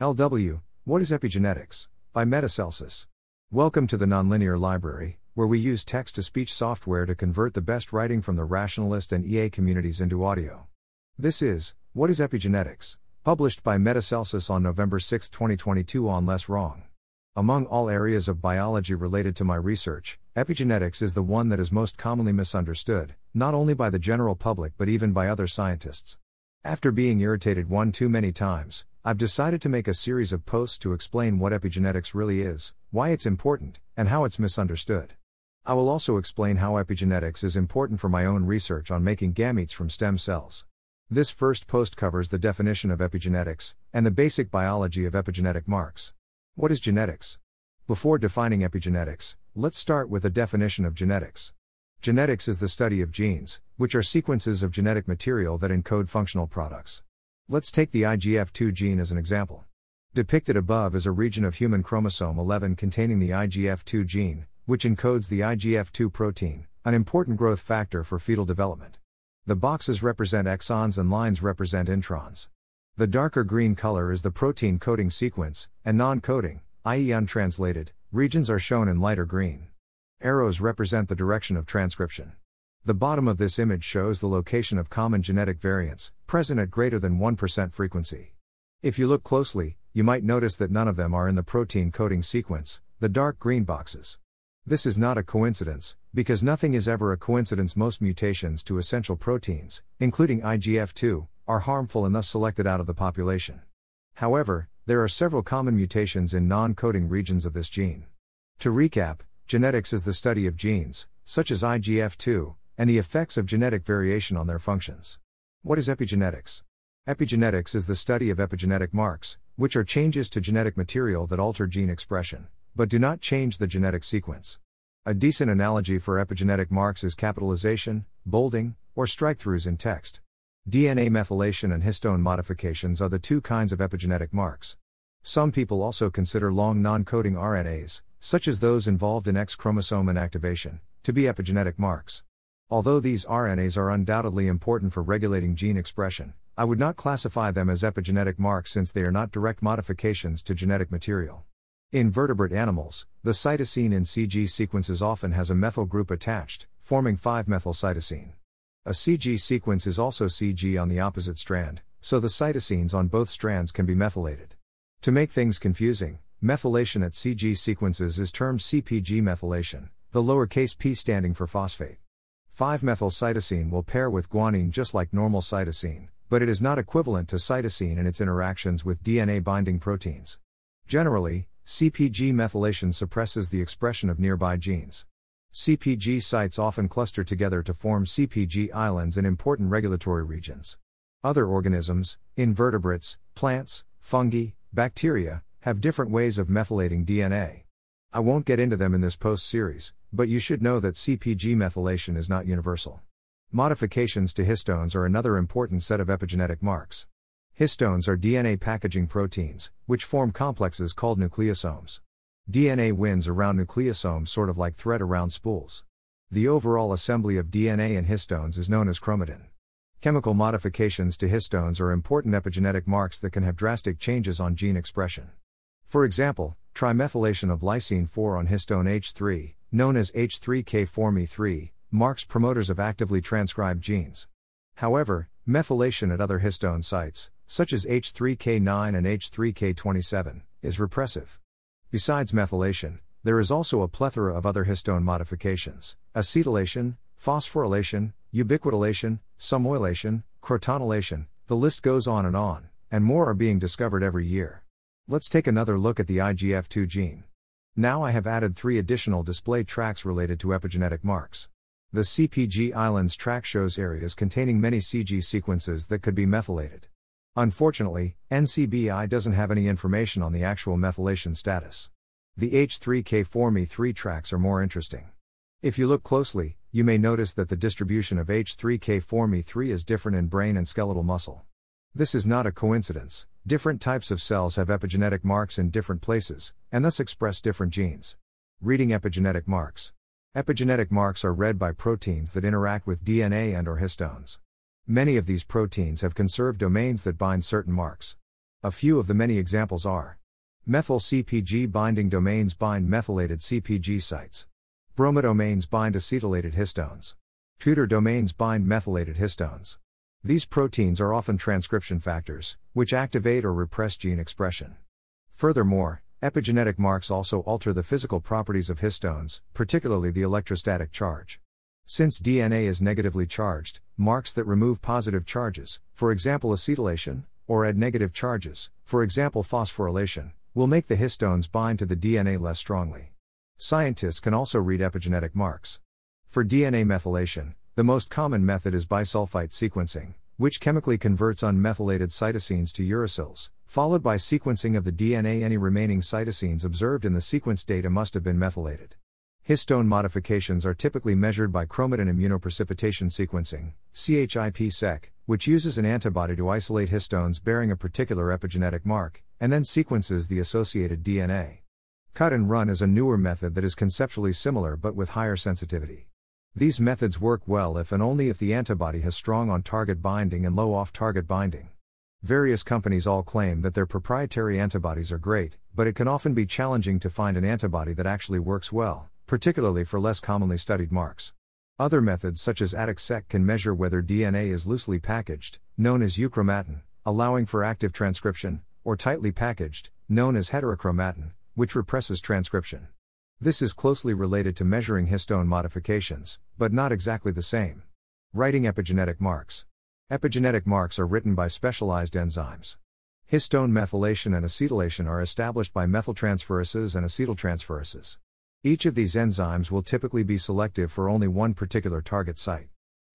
LW, What is Epigenetics? by Metacelsus. Welcome to the Nonlinear Library, where we use text to speech software to convert the best writing from the rationalist and EA communities into audio. This is What is Epigenetics? published by Metacelsus on November 6, 2022 on Less Wrong. Among all areas of biology related to my research, epigenetics is the one that is most commonly misunderstood, not only by the general public but even by other scientists. After being irritated one too many times, I've decided to make a series of posts to explain what epigenetics really is, why it's important, and how it's misunderstood. I will also explain how epigenetics is important for my own research on making gametes from stem cells. This first post covers the definition of epigenetics and the basic biology of epigenetic marks. What is genetics? Before defining epigenetics, let's start with a definition of genetics. Genetics is the study of genes, which are sequences of genetic material that encode functional products. Let's take the IGF2 gene as an example. Depicted above is a region of human chromosome 11 containing the IGF2 gene, which encodes the IGF2 protein, an important growth factor for fetal development. The boxes represent exons and lines represent introns. The darker green color is the protein coding sequence, and non coding, i.e., untranslated, regions are shown in lighter green. Arrows represent the direction of transcription. The bottom of this image shows the location of common genetic variants, present at greater than 1% frequency. If you look closely, you might notice that none of them are in the protein coding sequence, the dark green boxes. This is not a coincidence, because nothing is ever a coincidence. Most mutations to essential proteins, including IGF2, are harmful and thus selected out of the population. However, there are several common mutations in non coding regions of this gene. To recap, genetics is the study of genes, such as IGF2, and the effects of genetic variation on their functions. What is epigenetics? Epigenetics is the study of epigenetic marks, which are changes to genetic material that alter gene expression, but do not change the genetic sequence. A decent analogy for epigenetic marks is capitalization, bolding, or strikethroughs in text. DNA methylation and histone modifications are the two kinds of epigenetic marks. Some people also consider long non coding RNAs, such as those involved in X chromosome inactivation, to be epigenetic marks. Although these RNAs are undoubtedly important for regulating gene expression, I would not classify them as epigenetic marks since they are not direct modifications to genetic material. In vertebrate animals, the cytosine in CG sequences often has a methyl group attached, forming 5-methylcytosine. A CG sequence is also CG on the opposite strand, so the cytosines on both strands can be methylated. To make things confusing, methylation at CG sequences is termed CPG methylation, the lowercase p standing for phosphate. 5-methylcytosine will pair with guanine just like normal cytosine, but it is not equivalent to cytosine in its interactions with DNA binding proteins. Generally, CPG methylation suppresses the expression of nearby genes. CPG sites often cluster together to form CPG islands in important regulatory regions. Other organisms, invertebrates, plants, fungi, bacteria, have different ways of methylating DNA. I won't get into them in this post series, but you should know that CPG methylation is not universal. Modifications to histones are another important set of epigenetic marks. Histones are DNA packaging proteins, which form complexes called nucleosomes. DNA winds around nucleosomes sort of like thread around spools. The overall assembly of DNA and histones is known as chromatin. Chemical modifications to histones are important epigenetic marks that can have drastic changes on gene expression. For example, trimethylation of lysine 4 on histone H3, known as H3K4Me3, marks promoters of actively transcribed genes. However, methylation at other histone sites, such as H3K9 and H3K27, is repressive. Besides methylation, there is also a plethora of other histone modifications acetylation, phosphorylation, ubiquitylation, sumoylation, crotonylation, the list goes on and on, and more are being discovered every year. Let's take another look at the IGF2 gene. Now I have added three additional display tracks related to epigenetic marks. The CPG Islands track shows areas containing many CG sequences that could be methylated. Unfortunately, NCBI doesn't have any information on the actual methylation status. The H3K4Me3 tracks are more interesting. If you look closely, you may notice that the distribution of H3K4Me3 is different in brain and skeletal muscle. This is not a coincidence, different types of cells have epigenetic marks in different places, and thus express different genes. Reading epigenetic marks. Epigenetic marks are read by proteins that interact with DNA and or histones. Many of these proteins have conserved domains that bind certain marks. A few of the many examples are methyl CPG binding domains bind methylated CPG sites, bromodomains bind acetylated histones, Tudor domains bind methylated histones. These proteins are often transcription factors, which activate or repress gene expression. Furthermore, epigenetic marks also alter the physical properties of histones, particularly the electrostatic charge. Since DNA is negatively charged, marks that remove positive charges, for example acetylation, or add negative charges, for example phosphorylation, will make the histones bind to the DNA less strongly. Scientists can also read epigenetic marks. For DNA methylation, the most common method is bisulfite sequencing, which chemically converts unmethylated cytosines to uracils, followed by sequencing of the DNA. Any remaining cytosines observed in the sequence data must have been methylated. Histone modifications are typically measured by chromatin immunoprecipitation sequencing, CHIP-seq, which uses an antibody to isolate histones bearing a particular epigenetic mark, and then sequences the associated DNA. Cut and run is a newer method that is conceptually similar but with higher sensitivity. These methods work well if and only if the antibody has strong on target binding and low off target binding. Various companies all claim that their proprietary antibodies are great, but it can often be challenging to find an antibody that actually works well, particularly for less commonly studied marks. Other methods such as ATAC-seq can measure whether DNA is loosely packaged, known as euchromatin, allowing for active transcription, or tightly packaged, known as heterochromatin, which represses transcription. This is closely related to measuring histone modifications, but not exactly the same. Writing epigenetic marks. Epigenetic marks are written by specialized enzymes. Histone methylation and acetylation are established by methyltransferases and acetyltransferases. Each of these enzymes will typically be selective for only one particular target site.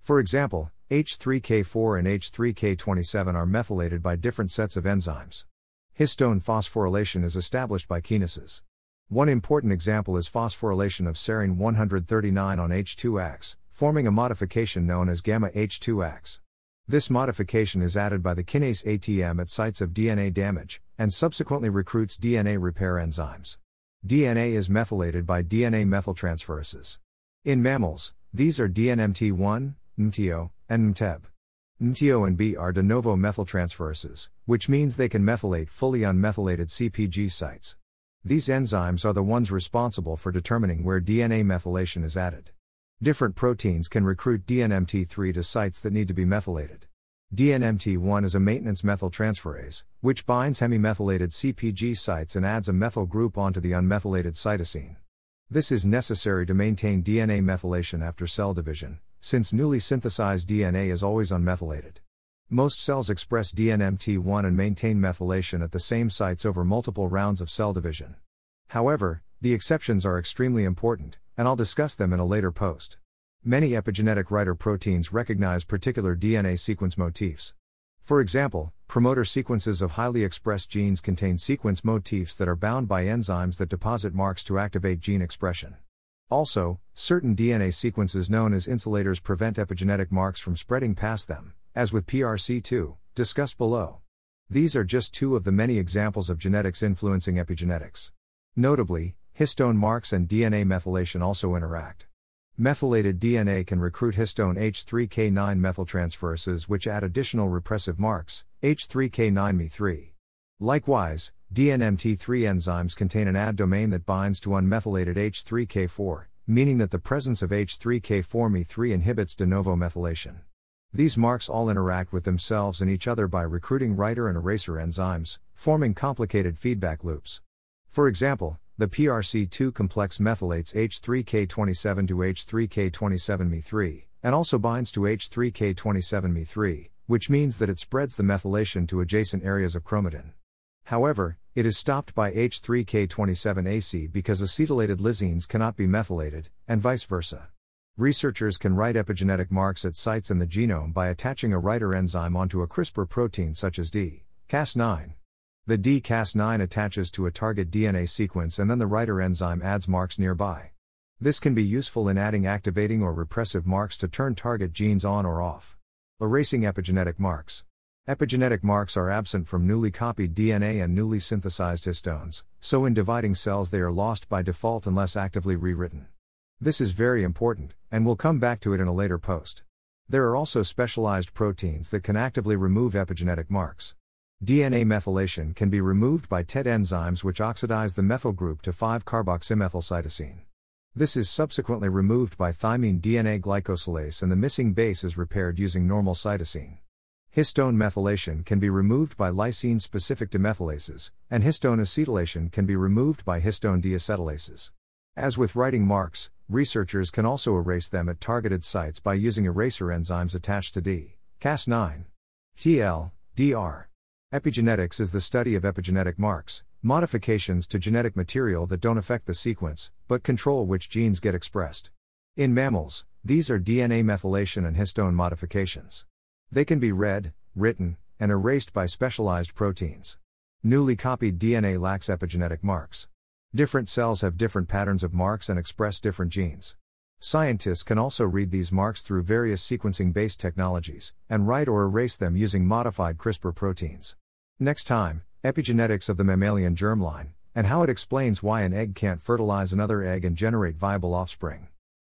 For example, H3K4 and H3K27 are methylated by different sets of enzymes. Histone phosphorylation is established by kinases. One important example is phosphorylation of serine 139 on H2AX, forming a modification known as gamma H2AX. This modification is added by the kinase ATM at sites of DNA damage, and subsequently recruits DNA repair enzymes. DNA is methylated by DNA methyltransferases. In mammals, these are DNMT1, MTO, and MTEB. MTO and B are de novo methyltransferases, which means they can methylate fully unmethylated CPG sites. These enzymes are the ones responsible for determining where DNA methylation is added. Different proteins can recruit DNMT3 to sites that need to be methylated. DNMT1 is a maintenance methyltransferase, which binds hemimethylated CPG sites and adds a methyl group onto the unmethylated cytosine. This is necessary to maintain DNA methylation after cell division, since newly synthesized DNA is always unmethylated. Most cells express DNMT1 and maintain methylation at the same sites over multiple rounds of cell division. However, the exceptions are extremely important, and I'll discuss them in a later post. Many epigenetic writer proteins recognize particular DNA sequence motifs. For example, promoter sequences of highly expressed genes contain sequence motifs that are bound by enzymes that deposit marks to activate gene expression. Also, certain DNA sequences known as insulators prevent epigenetic marks from spreading past them, as with PRC2, discussed below. These are just two of the many examples of genetics influencing epigenetics. Notably, histone marks and DNA methylation also interact. Methylated DNA can recruit histone H3K9 methyltransferases which ADD additional repressive marks, H3K9Me3. Likewise, DNMT3 enzymes contain an add domain that binds to unmethylated H3K4, meaning that the presence of H3K4Me3 inhibits de novo methylation. These marks all interact with themselves and each other by recruiting writer and eraser enzymes, forming complicated feedback loops. For example, the PRC2 complex methylates H3K27 to H3K27Me3, and also binds to H3K27Me3, which means that it spreads the methylation to adjacent areas of chromatin. However, it is stopped by H3K27AC because acetylated lysines cannot be methylated, and vice versa. Researchers can write epigenetic marks at sites in the genome by attaching a writer enzyme onto a CRISPR protein such as D. Cas9. The D Cas9 attaches to a target DNA sequence and then the writer enzyme adds marks nearby. This can be useful in adding activating or repressive marks to turn target genes on or off. Erasing epigenetic marks. Epigenetic marks are absent from newly copied DNA and newly synthesized histones, so in dividing cells they are lost by default unless actively rewritten. This is very important, and we'll come back to it in a later post. There are also specialized proteins that can actively remove epigenetic marks. DNA methylation can be removed by TET enzymes which oxidize the methyl group to 5-carboxymethylcytosine. This is subsequently removed by thymine DNA glycosylase and the missing base is repaired using normal cytosine. Histone methylation can be removed by lysine specific demethylases, and histone acetylation can be removed by histone deacetylases. As with writing marks, researchers can also erase them at targeted sites by using eraser enzymes attached to D. Cas9. TL, DR. Epigenetics is the study of epigenetic marks, modifications to genetic material that don't affect the sequence, but control which genes get expressed. In mammals, these are DNA methylation and histone modifications. They can be read, written, and erased by specialized proteins. Newly copied DNA lacks epigenetic marks. Different cells have different patterns of marks and express different genes. Scientists can also read these marks through various sequencing based technologies, and write or erase them using modified CRISPR proteins. Next time, epigenetics of the mammalian germline, and how it explains why an egg can't fertilize another egg and generate viable offspring.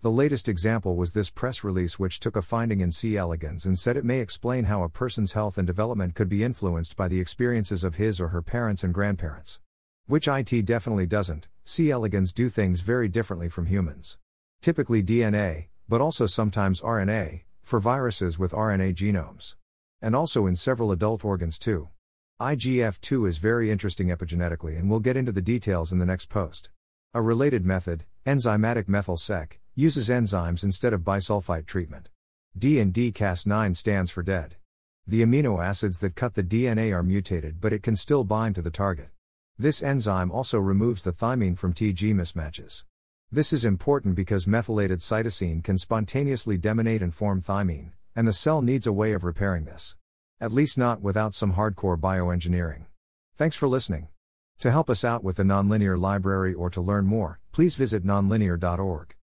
The latest example was this press release, which took a finding in C. elegans and said it may explain how a person's health and development could be influenced by the experiences of his or her parents and grandparents. Which IT definitely doesn't, C. elegans do things very differently from humans. Typically DNA, but also sometimes RNA, for viruses with RNA genomes. And also in several adult organs too. IGF2 is very interesting epigenetically and we'll get into the details in the next post. A related method, enzymatic methyl seq, uses enzymes instead of bisulfite treatment. D and D-Cas9 stands for dead. The amino acids that cut the DNA are mutated but it can still bind to the target. This enzyme also removes the thymine from TG mismatches. This is important because methylated cytosine can spontaneously deaminate and form thymine, and the cell needs a way of repairing this. At least not without some hardcore bioengineering. Thanks for listening. To help us out with the Nonlinear Library or to learn more, please visit nonlinear.org.